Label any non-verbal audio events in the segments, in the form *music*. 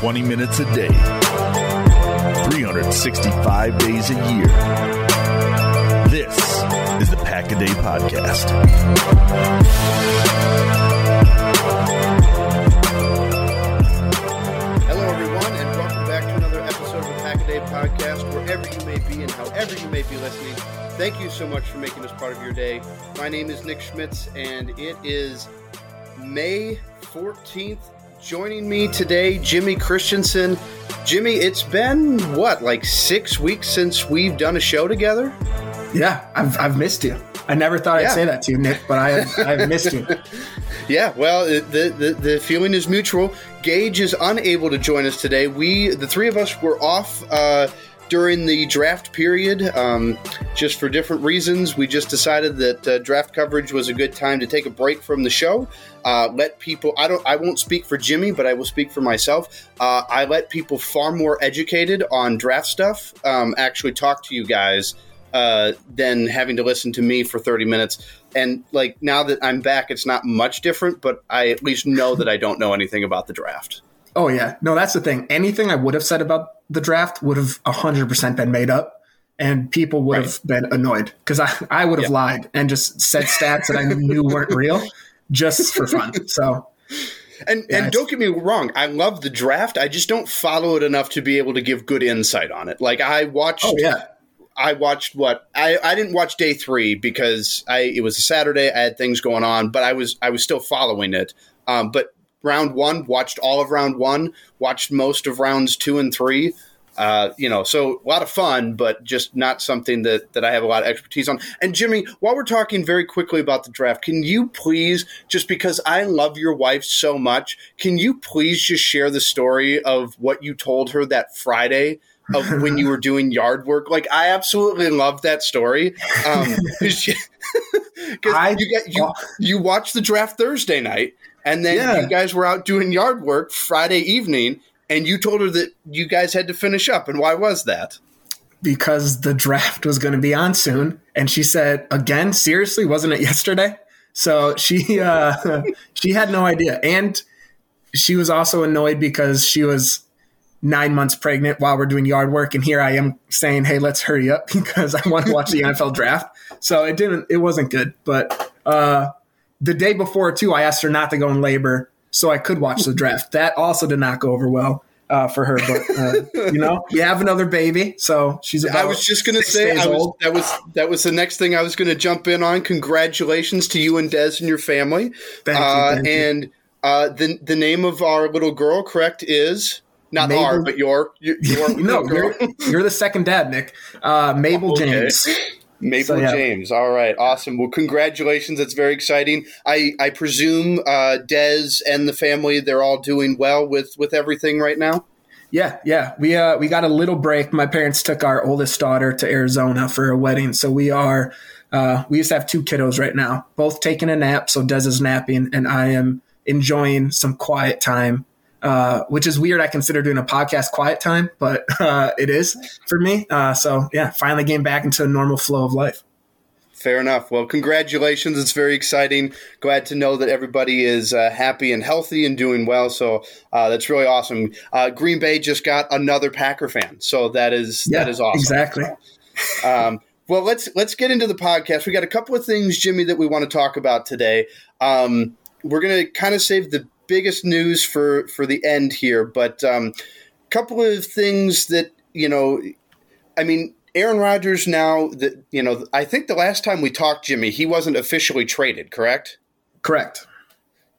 20 minutes a day, 365 days a year. This is the Pack a Day Podcast. Hello, everyone, and welcome back to another episode of the Pack a Day Podcast, wherever you may be and however you may be listening. Thank you so much for making this part of your day. My name is Nick Schmitz, and it is May 14th, Joining me today, Jimmy Christensen. Jimmy, it's been what, like six weeks since we've done a show together? Yeah, I've, I've missed you. I never thought yeah. I'd say that to you, Nick, but I have, I've missed you. *laughs* yeah, well, the, the, the feeling is mutual. Gage is unable to join us today. We, the three of us, were off. Uh, during the draft period, um, just for different reasons. We just decided that uh, draft coverage was a good time to take a break from the show. Uh, let people. I don't. I won't speak for Jimmy, but I will speak for myself. Uh, I let people far more educated on draft stuff um, actually talk to you guys uh, than having to listen to me for 30 minutes. And like now that I'm back, it's not much different, but I at least know that I don't know anything about the draft. Oh yeah, no, that's the thing. Anything I would have said about the draft would have 100% been made up and people would right. have been annoyed because I, I would have yeah. lied and just said stats that I knew weren't real just for fun. So, and yeah, and don't get me wrong, I love the draft. I just don't follow it enough to be able to give good insight on it. Like I watched. Oh yeah. I watched what I, I didn't watch day three because I it was a Saturday. I had things going on, but I was I was still following it. Um, but round one, watched all of round one, watched most of rounds two and three. Uh, you know, so a lot of fun, but just not something that, that I have a lot of expertise on. And Jimmy, while we're talking very quickly about the draft, can you please, just because I love your wife so much, can you please just share the story of what you told her that Friday of when you were doing yard work? Like, I absolutely love that story. Um, *laughs* because you, you, you, you watched the draft Thursday night and then yeah. you guys were out doing yard work Friday evening, and you told her that you guys had to finish up. And why was that? Because the draft was going to be on soon, and she said, "Again, seriously, wasn't it yesterday?" So she uh, *laughs* she had no idea, and she was also annoyed because she was nine months pregnant while we're doing yard work, and here I am saying, "Hey, let's hurry up *laughs* because I want to watch the NFL draft." So it didn't, it wasn't good, but uh, the day before too, I asked her not to go in labor so I could watch the draft. *laughs* That also did not go over well. Uh, for her, but uh, you know, *laughs* you have another baby, so she's. I was just going to say was, that was that was the next thing I was going to jump in on. Congratulations to you and Des and your family. Thank you. Uh, and you. Uh, the the name of our little girl, correct, is not Mabel, our, but your your, your *laughs* no, you're, you're, the second dad, Nick. Uh, Mabel okay. James. Maple so, yeah. James. All right, awesome. Well, congratulations. That's very exciting. I I presume uh, Des and the family they're all doing well with with everything right now. Yeah, yeah. We uh we got a little break. My parents took our oldest daughter to Arizona for a wedding, so we are uh we just have two kiddos right now, both taking a nap. So Des is napping, and I am enjoying some quiet time. Uh, which is weird. I consider doing a podcast quiet time, but uh, it is for me. Uh, so yeah, finally getting back into a normal flow of life. Fair enough. Well, congratulations. It's very exciting. Glad to know that everybody is uh, happy and healthy and doing well. So uh, that's really awesome. Uh, Green Bay just got another Packer fan, so that is yeah, that is awesome. Exactly. Um, well, let's let's get into the podcast. We got a couple of things, Jimmy, that we want to talk about today. Um, we're going to kind of save the biggest news for for the end here, but a um, couple of things that you know. I mean, Aaron Rodgers now that you know, I think the last time we talked, Jimmy, he wasn't officially traded, correct? Correct.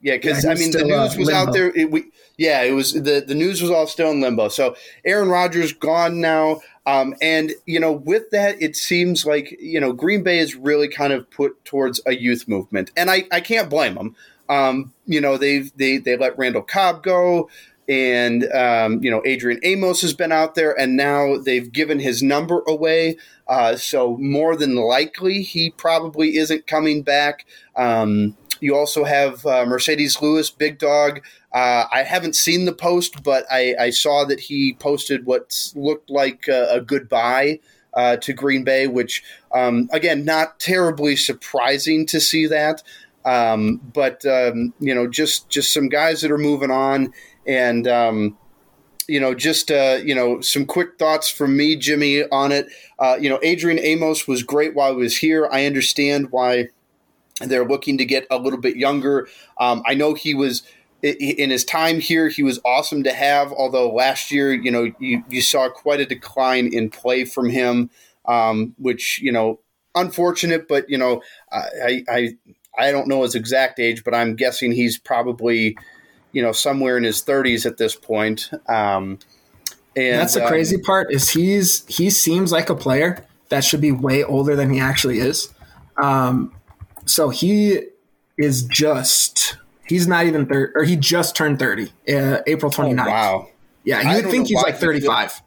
Yeah, because yeah, I mean, the news uh, was out there. It, we, yeah, it was the the news was all still in limbo. So Aaron Rodgers gone now, um, and you know, with that, it seems like you know Green Bay is really kind of put towards a youth movement, and I I can't blame them. Um, you know, they they they let Randall Cobb go and um, you know Adrian Amos has been out there, and now they've given his number away. Uh, so more than likely, he probably isn't coming back. Um, you also have uh, Marcedes Lewis, big dog. Uh, I haven't seen the post, but I, I, saw that he posted what looked like a, a goodbye uh, to Green Bay, which um, again, not terribly surprising to see that. Um, but um, you know, just just some guys that are moving on and um, you know, just uh, you know, some quick thoughts from me, Jimmy, on it. Uh, you know, Adrian Amos was great while he was here. I understand why they're looking to get a little bit younger. Um, I know he was in his time here, he was awesome to have. Although last year, you know, you, you saw quite a decline in play from him, um, which you know, unfortunate. But you know, I, I I don't know his exact age, but I'm guessing he's probably you know, somewhere in his 30s at this point. Um, and that's the um, crazy part is he's he seems like a player that should be way older than he actually is. Um, so he is just he's not even 30 or he just turned 30 uh, April 29th. Oh, wow. Yeah, you would think he's like 35.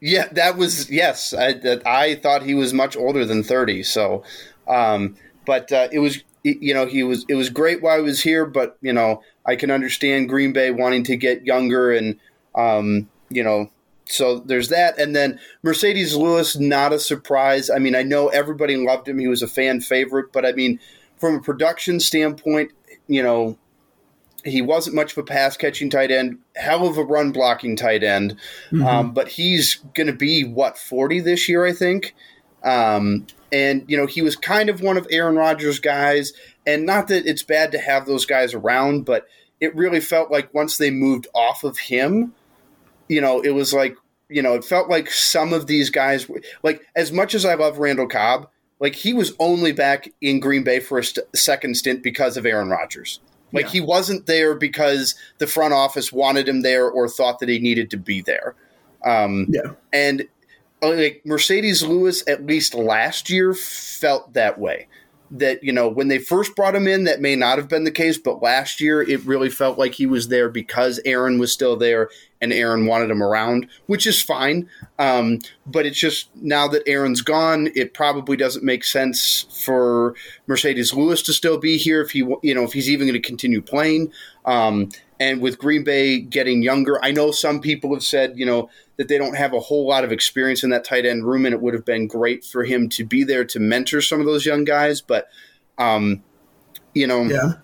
Yeah, that was yes. I I thought he was much older than 30. So um, but uh, it was you know he was it was great while he was here, but you know I can understand Green Bay wanting to get younger and, um, you know, so there's that. And then Marcedes Lewis, not a surprise. I mean, I know everybody loved him. He was a fan favorite, but I mean, from a production standpoint, you know, he wasn't much of a pass catching tight end, hell of a run blocking tight end. Mm-hmm. Um, but he's going to be, what, 40 this year, I think? Um, and, you know, he was kind of one of Aaron Rodgers' guys. And not that it's bad to have those guys around, but it really felt like once they moved off of him, you know, it was like, you know, it felt like some of these guys, like as much as I love Randall Cobb, like he was only back in Green Bay for a st- second stint because of Aaron Rodgers. Like yeah. he wasn't there because the front office wanted him there or thought that he needed to be there. Um, yeah. And like Marcedes Lewis, at least last year, felt that way that you know when they first brought him in that may not have been the case but last year it really felt like he was there because aaron was still there and aaron wanted him around which is fine. Um, but it's just now that aaron's gone it probably doesn't make sense for Marcedes Lewis to still be here if he you know if he's even going to continue playing. Um, and with Green Bay getting younger, I know some people have said, you know, that they don't have a whole lot of experience in that tight end room, and it would have been great for him to be there to mentor some of those young guys. But, um, you know, yeah,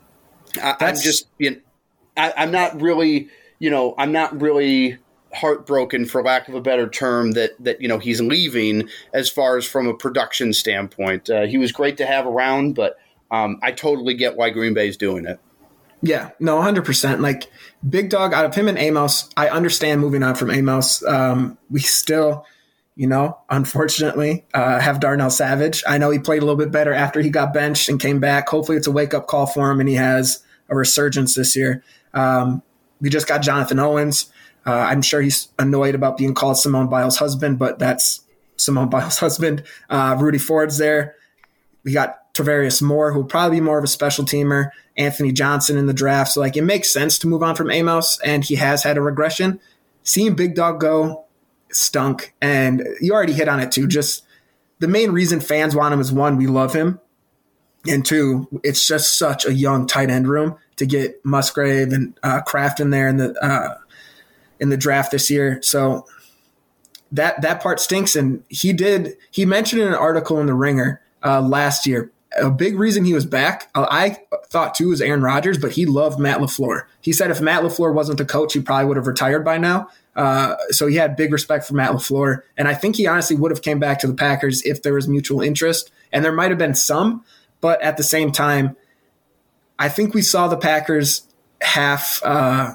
I, am just, you know, I, I'm not really, you know, I'm not really heartbroken for lack of a better term that that you know he's leaving as far as from a production standpoint uh, he was great to have around but um, i totally get why green bay's doing it yeah, no, 100%. Like, big dog out of him and Amos, I understand moving on from Amos. Um, we still, you know, unfortunately, uh, have Darnell Savage. I know he played a little bit better after he got benched and came back. Hopefully, it's a wake up call for him and he has a resurgence this year. Um, we just got Jonathan Owens. Uh, I'm sure he's annoyed about being called Simone Biles' husband, but that's Simone Biles' *laughs* husband. Uh, Rudy Ford's there. We got Tarvarius Moore, who will probably be more of a special teamer, Anthony Johnson in the draft. So, like, it makes sense to move on from Amos, and he has had a regression. seeing Big Dog go stunk. And you already hit on it too. Just the main reason fans want him is one, we love him. And two, it's just such a young tight end room to get Musgrave and uh, Kraft in there in the uh, in the draft this year. So that that part stinks. And he did he mentioned in an article in the Ringer uh, last year a big reason he was back, uh, I thought too, was Aaron Rodgers, but he loved Matt LaFleur. He said if Matt LaFleur wasn't the coach, he probably would have retired by now. Uh, so he had big respect for Matt LaFleur. And I think he honestly would have came back to the Packers if there was mutual interest. And there might have been some, but at the same time, I think we saw the Packers half uh,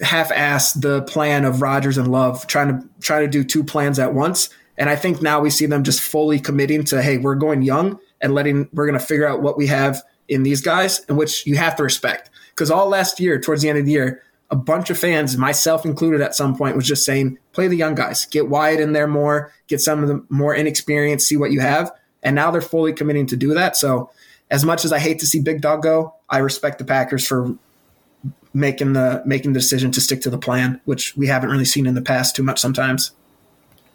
half ass the plan of Rodgers and Love trying to try to do two plans at once. And I think now we see them just fully committing to, hey, we're going young and letting we're going to figure out what we have in these guys, and which you have to respect. Because all last year, towards the end of the year, a bunch of fans, myself included at some point, was just saying, play the young guys, get Wyatt in there more, get some of the more inexperienced, see what you have. And now they're fully committing to do that. So, as much as I hate to see Big Dog go, I respect the Packers for making the making the decision to stick to the plan, which we haven't really seen in the past too much sometimes.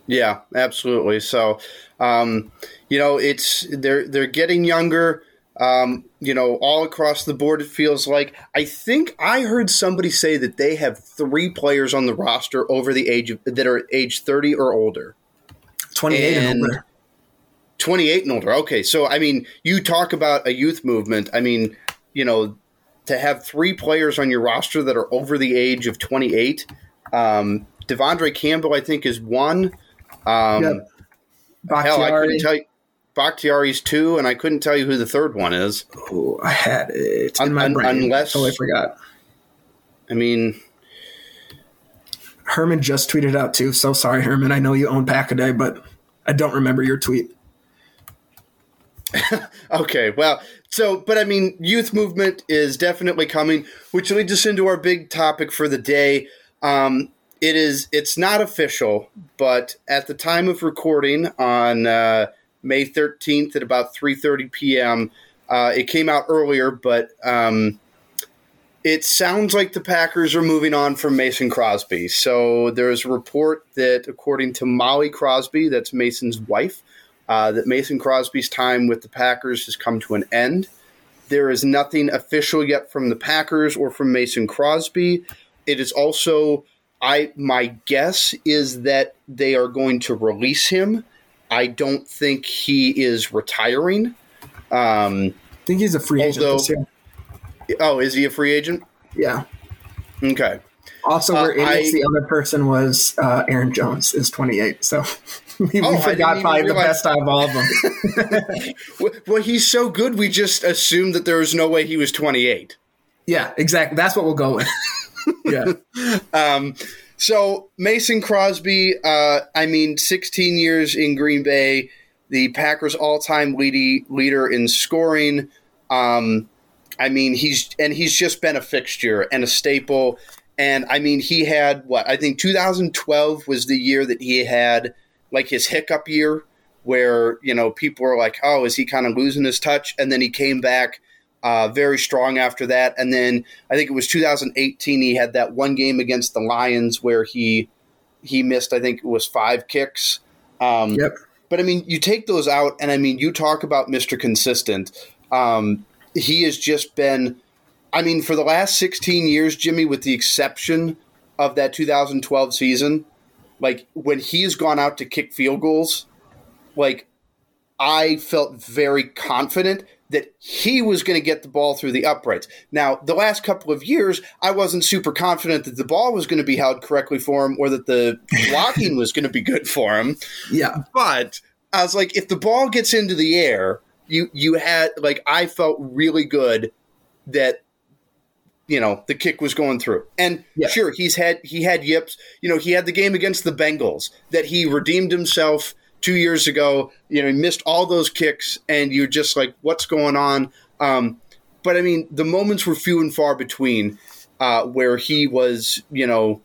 Yeah, absolutely. So, um, you know, it's they're they're getting younger. Um, you know, all across the board, it feels like. I think I heard somebody say that they have three players on the roster over the age of that are age thirty or older. Twenty eight and, and older. 28 and older. Okay. So, I mean, you talk about a youth movement. I mean, you know, to have three players on your roster that are over the age of 28. Um, De'Vondre Campbell, I think, is one. Um, yep. Hell, I couldn't tell you. Bakhtiari's two, and I couldn't tell you who the third one is. Oh, I had it in un, my brain. Unless, totally forgot. I mean, Herman just tweeted out too. So sorry, Herman. I know you own Pack a Day, but I don't remember your tweet. *laughs* okay, well, so, but I mean, youth movement is definitely coming, which leads us into our big topic for the day. Um, it is it's not official, but at the time of recording on uh, May 13th at about 3:30 p.m., uh, it came out earlier, but um, it sounds like the Packers are moving on from Mason Crosby. So there's a report that, according to Molly Crosby, that's Mason's wife, uh, that Mason Crosby's time with the Packers has come to an end. There is nothing official yet from the Packers or from Mason Crosby. It is also I my guess is that they are going to release him. I don't think he is retiring. Um, I think he's a free although, agent Oh, is he a free agent? Yeah. Okay. Also, we're uh, idiots. the other person was uh, Aaron Jones, is 28. So *laughs* we, oh, forgot probably the best out of all of them. *laughs* *laughs* well, he's so good, we just assumed that there was no way he was 28. Yeah, exactly. That's what we'll go with *laughs* yeah. Um, so Mason Crosby, uh, I mean, 16 years in Green Bay, the Packers' all-time leader in scoring. Um, I mean, he's and he's just been a fixture and a staple. And I mean, he had what I think 2012 was the year that he had like his hiccup year, where you know people were like, "Oh, is he kind of losing his touch?" And then he came back uh, very strong after that. And then I think it was 2018. He had that one game against the Lions where he he missed. I think it was five kicks. Um, yep. But I mean, you take those out, and I mean, you talk about Mr. Consistent. Um, he has just been. I mean, for the last 16 years, Jimmy, with the exception of that 2012 season, like when he's gone out to kick field goals, like I felt very confident that he was going to get the ball through the uprights. Now, the last couple of years, I wasn't super confident that the ball was going to be held correctly for him or that the *laughs* blocking was going to be good for him. Yeah. But I was like, if the ball gets into the air, you you had like I felt really good that you know the kick was going through. And yeah. sure, he's had he had yips. You know, he had the game against the Bengals that he redeemed himself two years ago. You know, he missed all those kicks, and you're just like, what's going on? Um, but I mean, the moments were few and far between uh, where he was, you know,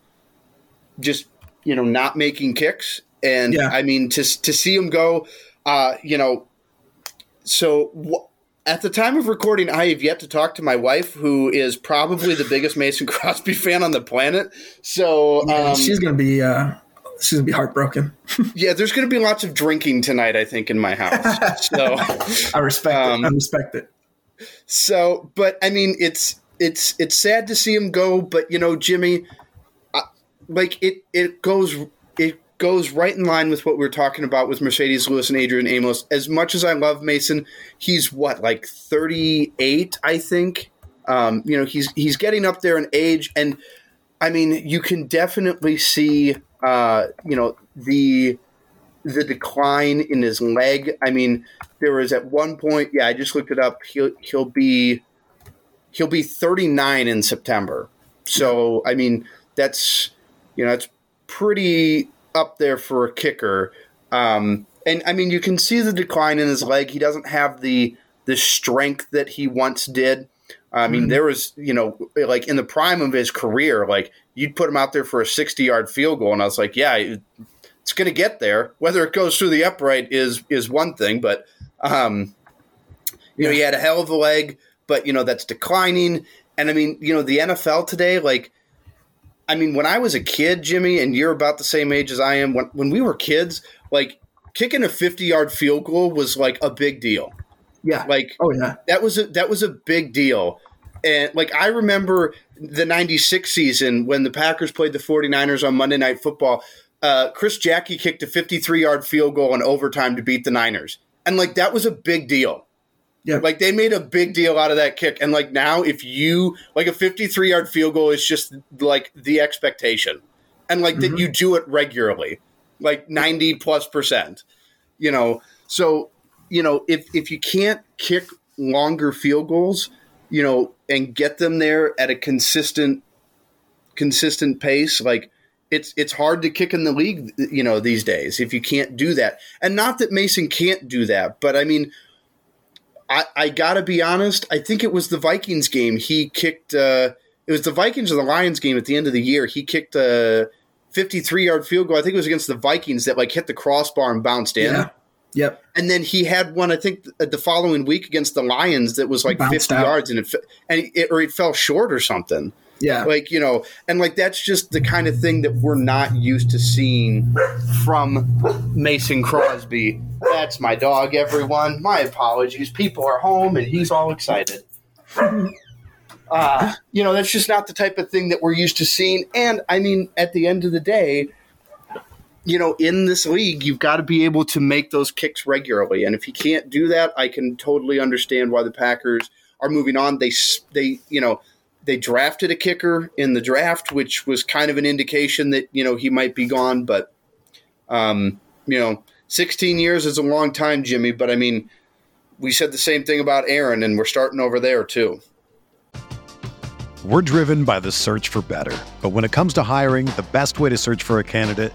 just you know not making kicks. And yeah. I mean, to to see him go, uh, you know, so at the time of recording, I have yet to talk to my wife, who is probably the biggest Mason *laughs* Crosby fan on the planet. So Yeah, um, she's gonna be uh, she's gonna be heartbroken. *laughs* yeah, there's going to be lots of drinking tonight. I think in my house. *laughs* so I respect Um, it. I respect it. So, but I mean, it's it's it's sad to see him go, but you know, Jimmy, uh, like it it goes it goes right in line with what we are talking about with Marcedes Lewis and Adrian Amos. As much as I love Mason, he's what like thirty eight, I think. Um, you know, he's he's getting up there in age, and I mean, you can definitely see, uh, you know, the the decline in his leg. I mean, there was at one point, yeah, I just looked it up. He'll he'll be he'll be 39 in September. So, I mean, that's you know, it's pretty up there for a kicker. Um, and I mean, you can see the decline in his leg. He doesn't have the the strength that he once did. I mean, there was, you know, like in the prime of his career, like you'd put him out there for a 60 yard field goal, and I was like, yeah, it's going to get there. Whether it goes through the upright is is one thing, but um, you know, he had a hell of a leg, but you know that's declining. And I mean, you know, the NFL today, like, I mean, when I was a kid, Jimmy, and you're about the same age as I am, when when we were kids, like kicking a 50 yard field goal was like a big deal. Yeah. Like, oh yeah. that was a that was a big deal. And like I remember the 96 season when the Packers played the 49ers on Monday Night Football, uh, Chris Jacke kicked a 53-yard field goal in overtime to beat the Niners. And like that was a big deal. Yeah. Like they made a big deal out of that kick. And like now if you like a 53-yard field goal is just like the expectation. And like that you do it regularly. Like 90 plus percent. You know, so you know, if if you can't kick longer field goals, you know, and get them there at a consistent consistent pace, like it's it's hard to kick in the league, you know, these days if you can't do that. And not that Mason can't do that, but I mean, I I gotta be honest. I think it was the Vikings game. He kicked. Uh, it was the Vikings or the Lions game at the end of the year. He kicked a 53 yard field goal. I think it was against the Vikings that like hit the crossbar and bounced in. Yeah. Yep. And then he had one, I think, the following week against the Lions that was like Bounced 50 out. yards, and it, and it, or it fell short or something. Yeah. Like you know, and like that's just the kind of thing that we're not used to seeing from Mason Crosby. That's my dog, everyone. My apologies. People are home, and he's all excited. Uh, you know, that's just not the type of thing that we're used to seeing. And I mean, at the end of the day, you know, in this league, you've got to be able to make those kicks regularly. And if you can't do that, I can totally understand why the Packers are moving on. They, they, you know, they drafted a kicker in the draft, which was kind of an indication that you know he might be gone. But, um, you know, 16 years is a long time, Jimmy. But I mean, we said the same thing about Aaron, and we're starting over there too. We're driven by the search for better. But when it comes to hiring, the best way to search for a candidate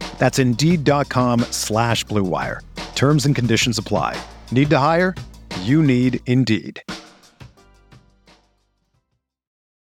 That's Indeed.com slash Blue Wire. Terms and conditions apply. Need to hire? You need Indeed.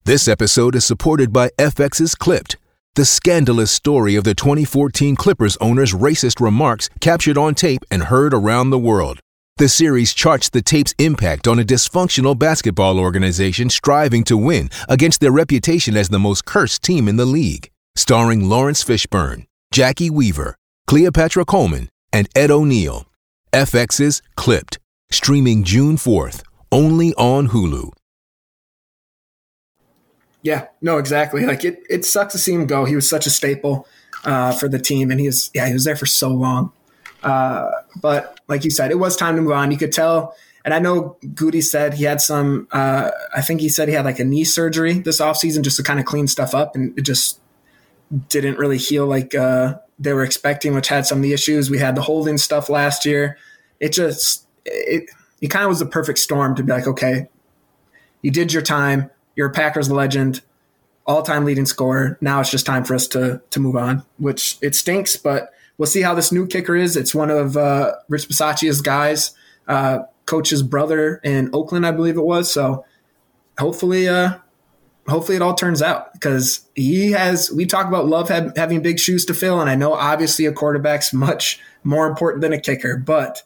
This episode is supported by FX's Clipped, the scandalous story of the 2014 Clippers owner's racist remarks captured on tape and heard around the world. The series charts the tape's impact on a dysfunctional basketball organization striving to win against their reputation as the most cursed team in the league. Starring Laurence Fishburne, Jacki Weaver, Cleopatra Coleman, and Ed O'Neill. FX's Clipped, streaming June 4th, only on Hulu. Yeah, no, exactly. Like it, it sucks to see him go. He was such a staple uh, for the team, and he was, yeah, he was there for so long. Uh, but like you said, it was time to move on. You could tell, and I know Gute said he had some. Uh, I think he said he had like a knee surgery this offseason just to kind of clean stuff up, and it just didn't really heal like uh, they were expecting, which had some of the issues. We had the holding stuff last year. It just it it kind of was the perfect storm to be like, okay, you did your time. You're a Packers legend, all time leading scorer. Now it's just time for us to to move on, which it stinks, but we'll see how this new kicker is. It's one of uh, Rich Bisaccia's guys, uh, coach's brother in Oakland, I believe it was. So hopefully, uh, hopefully it all turns out because he has. We talk about love have, having big shoes to fill, and I know obviously a quarterback's much more important than a kicker, but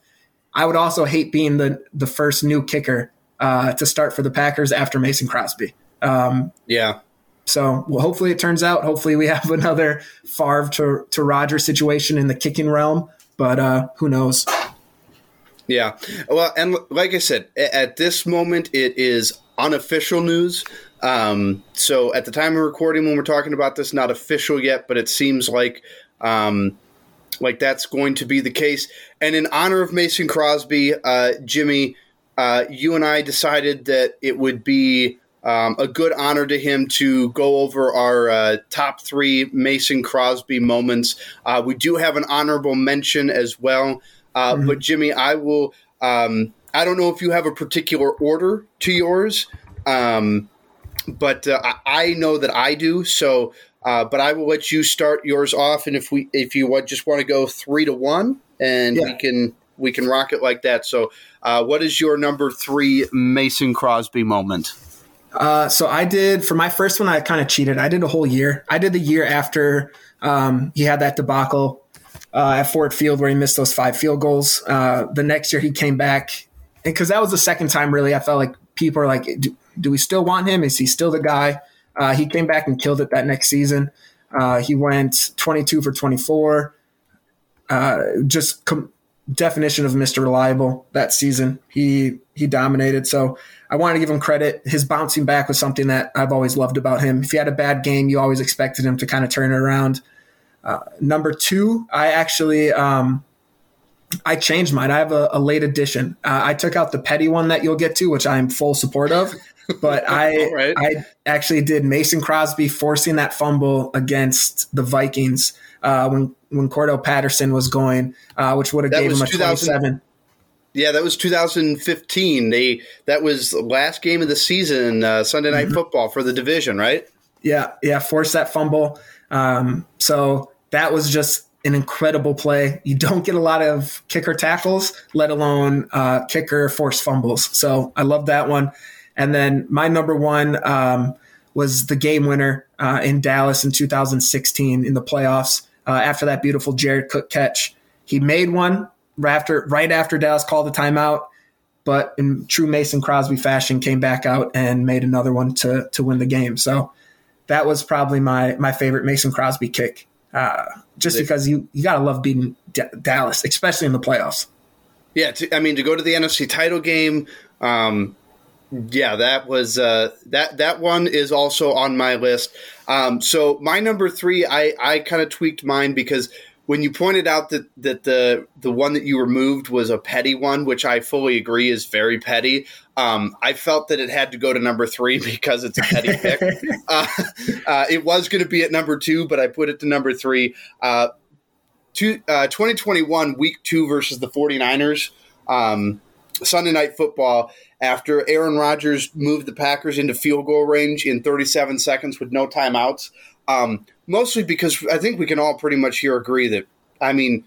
I would also hate being the the first new kicker uh, to start for the Packers after Mason Crosby. Um, yeah. So well, hopefully it turns out. Hopefully we have *laughs* another Favre to to Roger situation in the kicking realm, but uh, who knows? Yeah. Well, and like I said, at this moment it is unofficial news. Um, so at the time of recording, when we're talking about this, not official yet, but it seems like um, like that's going to be the case. And in honor of Mason Crosby, uh, Jimmy, uh, you and I decided that it would be um, a good honor to him to go over our uh, top three Mason Crosby moments. Uh, we do have an honorable mention as well. Uh, mm-hmm. But Jimmy, I will. Um, I don't know if you have a particular order to yours, um, but uh, I know that I do. So uh, but I will let you start yours off, and if we if you want, just want to go three to one, and yeah. we can we can rock it like that. So, uh, what is your number three Mason Crosby moment? Uh, so I did for my first one. I kind of cheated. I did a whole year. I did the year after um, he had that debacle uh, at Ford Field where he missed those five field goals. Uh, the next year he came back, and because that was the second time really I felt like people are like, do, we still want him? Is he still the guy? Uh, he came back and killed it that next season. Uh, he went 22 for 24. Uh, just com- definition of Mr. Reliable that season. He he dominated. So I want to give him credit. His bouncing back was something that I've always loved about him. If he had a bad game, you always expected him to kind of turn it around. Uh, number two, I actually um, I changed mine. I have a, a late edition. Uh, I took out the petty one that you'll get to, which I'm full support of. But *laughs* I right. I actually did Mason Crosby forcing that fumble against the Vikings uh, when when Cordarrelle Patterson was going, uh, which would have gave him a 27. Yeah, that was 2015. They that was the last game of the season, uh, Sunday Night mm-hmm. Football for the division, right? Yeah, yeah, force that fumble. Um, so that was just an incredible play. You don't get a lot of kicker tackles, let alone uh, kicker force fumbles. So I love that one. And then my number one um, was the game winner uh, in Dallas in 2016 in the playoffs. Uh, after that beautiful Jared Cook catch, he made one right after right after Dallas called the timeout, but in true Mason Crosby fashion, came back out and made another one to to win the game. So that was probably my my favorite Mason Crosby kick, uh, just because you you gotta love beating D- Dallas, especially in the playoffs. Yeah, to, I mean to go to the NFC title game. Um, yeah, that was uh, that that one is also on my list. Um, so my number three, I I kind of tweaked mine because when you pointed out that that the the one that you removed was a petty one, which I fully agree is very petty. Um, I felt that it had to go to number three *laughs* because it's a petty *laughs* pick. Uh, uh, it was going to be at number two, but I put it to number three. Uh, two, 2021 uh, week two versus the 49ers. Um, Sunday night football after Aaron Rodgers moved the Packers into field goal range in 37 seconds with no timeouts. Um, mostly because I think we can all pretty much here agree that, I mean,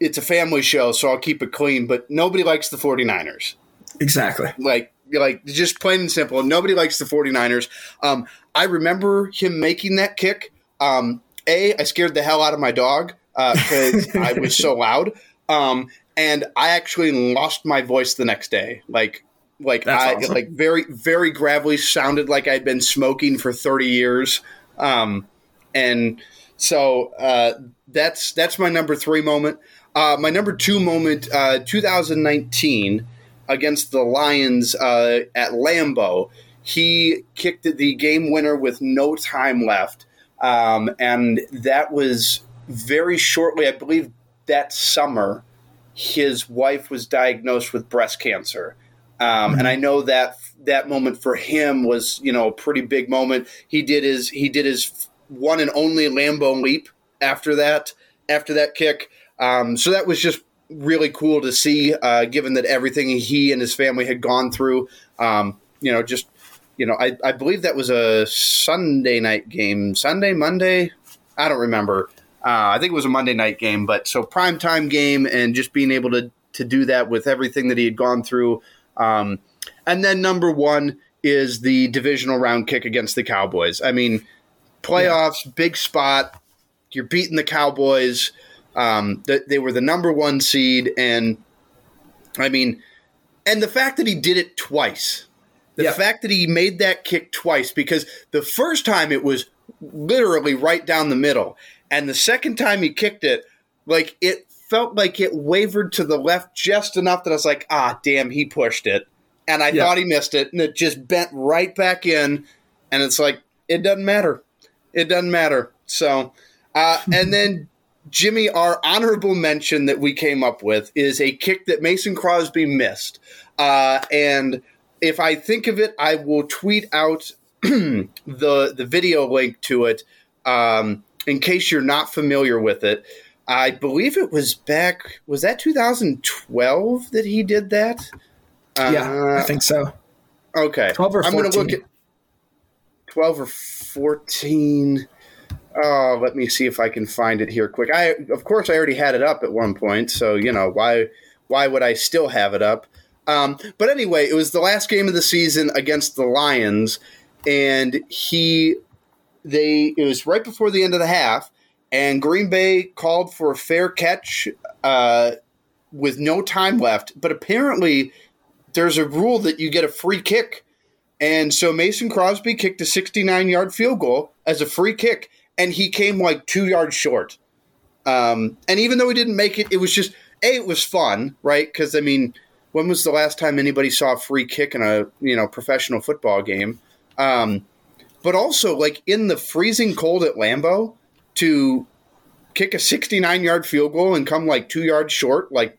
it's a family show, so I'll keep it clean, but nobody likes the 49ers. Exactly. Like, like just plain and simple. Nobody likes the 49ers. Um, I remember him making that kick. Um, a, I scared the hell out of my dog because uh, I was so *laughs* loud. Um, and I actually lost my voice the next day. Like like That's I awesome. like very very gravelly sounded like I'd been smoking for 30 years. Um and so uh that's that's my number 3 moment. Uh my number 2 moment uh 2019 against the Lions uh at Lambeau. he kicked the game winner with no time left. Um, and that was very shortly, I believe that summer, his wife was diagnosed with breast cancer. Um. And I know that that moment for him was, you know, a pretty big moment. He did his he did his one and only Lambeau leap after that after that kick. Um, so that was just really cool to see, uh, given that everything he and his family had gone through. Um, you know, just you know, I, I believe that was a Sunday night game, Sunday, Monday, I don't remember. Uh, I think it was a Monday night game, but so prime time game and just being able to to do that with everything that he had gone through. Um, and then number one is the divisional round kick against the Cowboys. I mean, playoffs, yeah. big spot. You're beating the Cowboys. Um, they were the number one seed, and I mean, and the fact that he did it twice, the yeah. fact that he made that kick twice, because the first time it was literally right down the middle, and the second time he kicked it, like it felt like it wavered to the left just enough that I was like, ah, damn, he pushed it, and I yeah. thought he missed it, and it just bent right back in, and it's like it doesn't matter, it doesn't matter. So, uh, *laughs* and then Jimmy, our honorable mention that we came up with is a kick that Mason Crosby missed. Uh, and if I think of it, I will tweet out *clears throat* the the video link to it um, in case you're not familiar with it. I believe it was back. Was that 2012 that he did that? Yeah, uh, I think so. Okay, 12 or 14. I'm going to look at 12 or 14. Oh, let me see if I can find it here quick. I, of course, I already had it up at one point, so you know why? Why would I still have it up? Um, but anyway, it was the last game of the season against the Lions, and he, they, it was right before the end of the half, and Green Bay called for a fair catch uh, with no time left. But apparently, there's a rule that you get a free kick, and so Mason Crosby kicked a 69 yard field goal as a free kick and he came like two yards short. Um, and even though he didn't make it, it was just a it was fun, right? Because I mean, when was the last time anybody saw a free kick in a you know professional football game? Um, but also like in the freezing cold at Lambeau to kick a 69 yard field goal and come like two yards short, like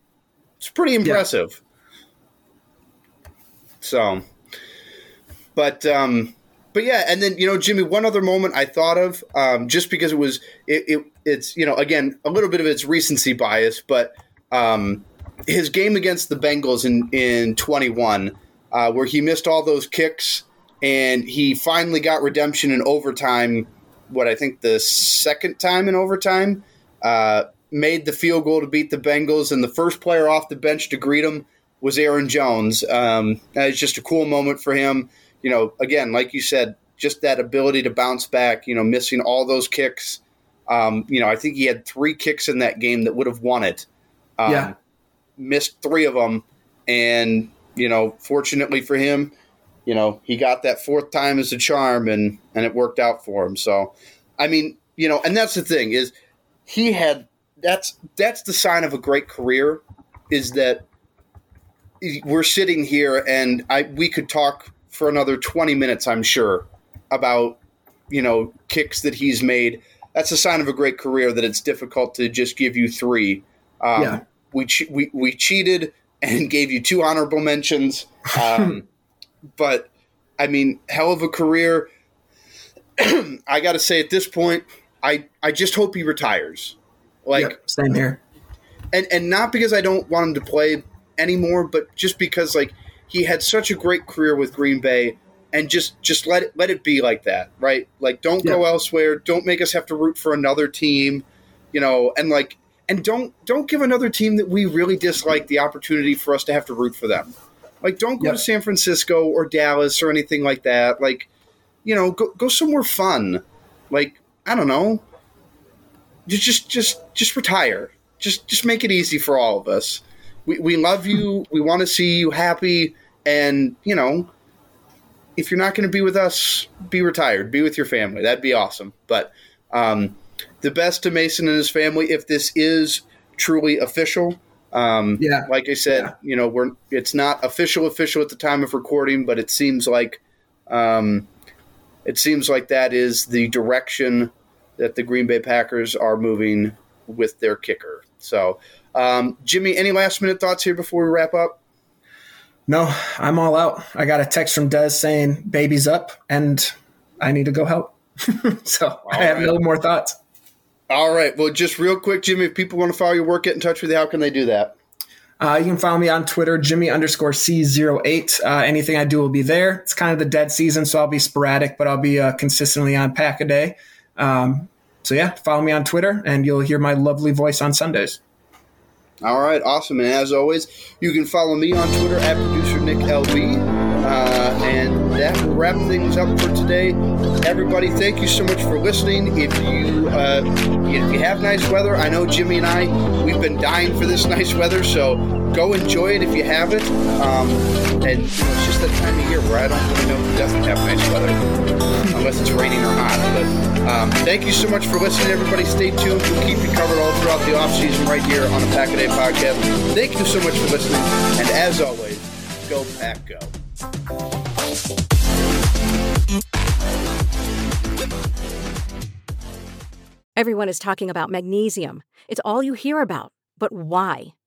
it's pretty impressive. So, but um, but yeah, and then you know, Jimmy, one other moment I thought of, um, just because it was it, it, it's you know again a little bit of its recency bias, but um, his game against the Bengals in in twenty one, uh, where he missed all those kicks and he finally got redemption in overtime. What I think the second time in overtime, uh, made the field goal to beat the Bengals, and the first player off the bench to greet him was Aaron Jones. Um, that was just a cool moment for him you know, again, like you said, just that ability to bounce back, you know, missing all those kicks. Um, you know, I think he had three kicks in that game that would have won it. Um, yeah. Missed three of them. And, you know, fortunately for him, you know, he got that fourth time as a charm and, and it worked out for him. So, I mean, you know, and that's the thing is he had, that's, that's the sign of a great career is that we're sitting here and I, we could talk for another 20 minutes, I'm sure, about, you know, kicks that he's made. That's a sign of a great career that it's difficult to just give you three. Um, yeah. we, che- we, we cheated and *laughs* gave you two honorable mentions. Um, *laughs* but, I mean, hell of a career. *clears throat* I got to say, at this point, I, I just hope he retires. Like, yep, same here. And, and not because I don't want him to play anymore, but just because, like, he had such a great career with Green Bay and just just let it let it be like that, right? Like don't yeah. go elsewhere, don't make us have to root for another team, you know, and like and don't don't give another team that we really dislike the opportunity for us to have to root for them. Like don't go yep. to San Francisco or Dallas or anything like that. Like, you know, go go somewhere fun. Like, I don't know. Just just just just retire. Just just make it easy for all of us we, we love you. We want to see you happy. And, you know, if you're not going to be with us, be retired. Be with your family. That'd be awesome. But um, the best to Mason and his family, if this is truly official. Um, yeah. Like I said, yeah. you know, we're it's not official official at the time of recording, but it seems like Um, it seems like that is the direction that the Green Bay Packers are moving with their kicker. So, um, Jimmy, any last minute thoughts here before we wrap up? No, I'm all out. I got a text from Des saying baby's up and I need to go help. *laughs* so all I have right. no more thoughts. All right. Well, just real quick, Jimmy, if people want to follow your work, get in touch with you, how can they do that? Uh, you can follow me on Twitter, Jimmy underscore C08. Uh, anything I do will be there. It's kind of the dead season, so I'll be sporadic, but I'll be uh, consistently on Pack a Day. Um, so, yeah, follow me on Twitter, and you'll hear my lovely voice on Sundays. All right, awesome. And as always, you can follow me on Twitter at producer Nick LB. Uh, and that will wrap things up for today. Everybody, thank you so much for listening. If you uh, if you have nice weather, I know Jimmy and I we've been dying for this nice weather, so go enjoy it if you have it. Um, and you know, it's just that time of year where I don't really know who doesn't have nice weather, unless it's raining or hot. But um, thank you so much for listening, everybody. Stay tuned. We'll keep you covered all throughout the off season right here on the Pack a Day podcast. Thank you so much for listening, and as always, go Pack Go. Everyone is talking about magnesium. It's all you hear about. But why?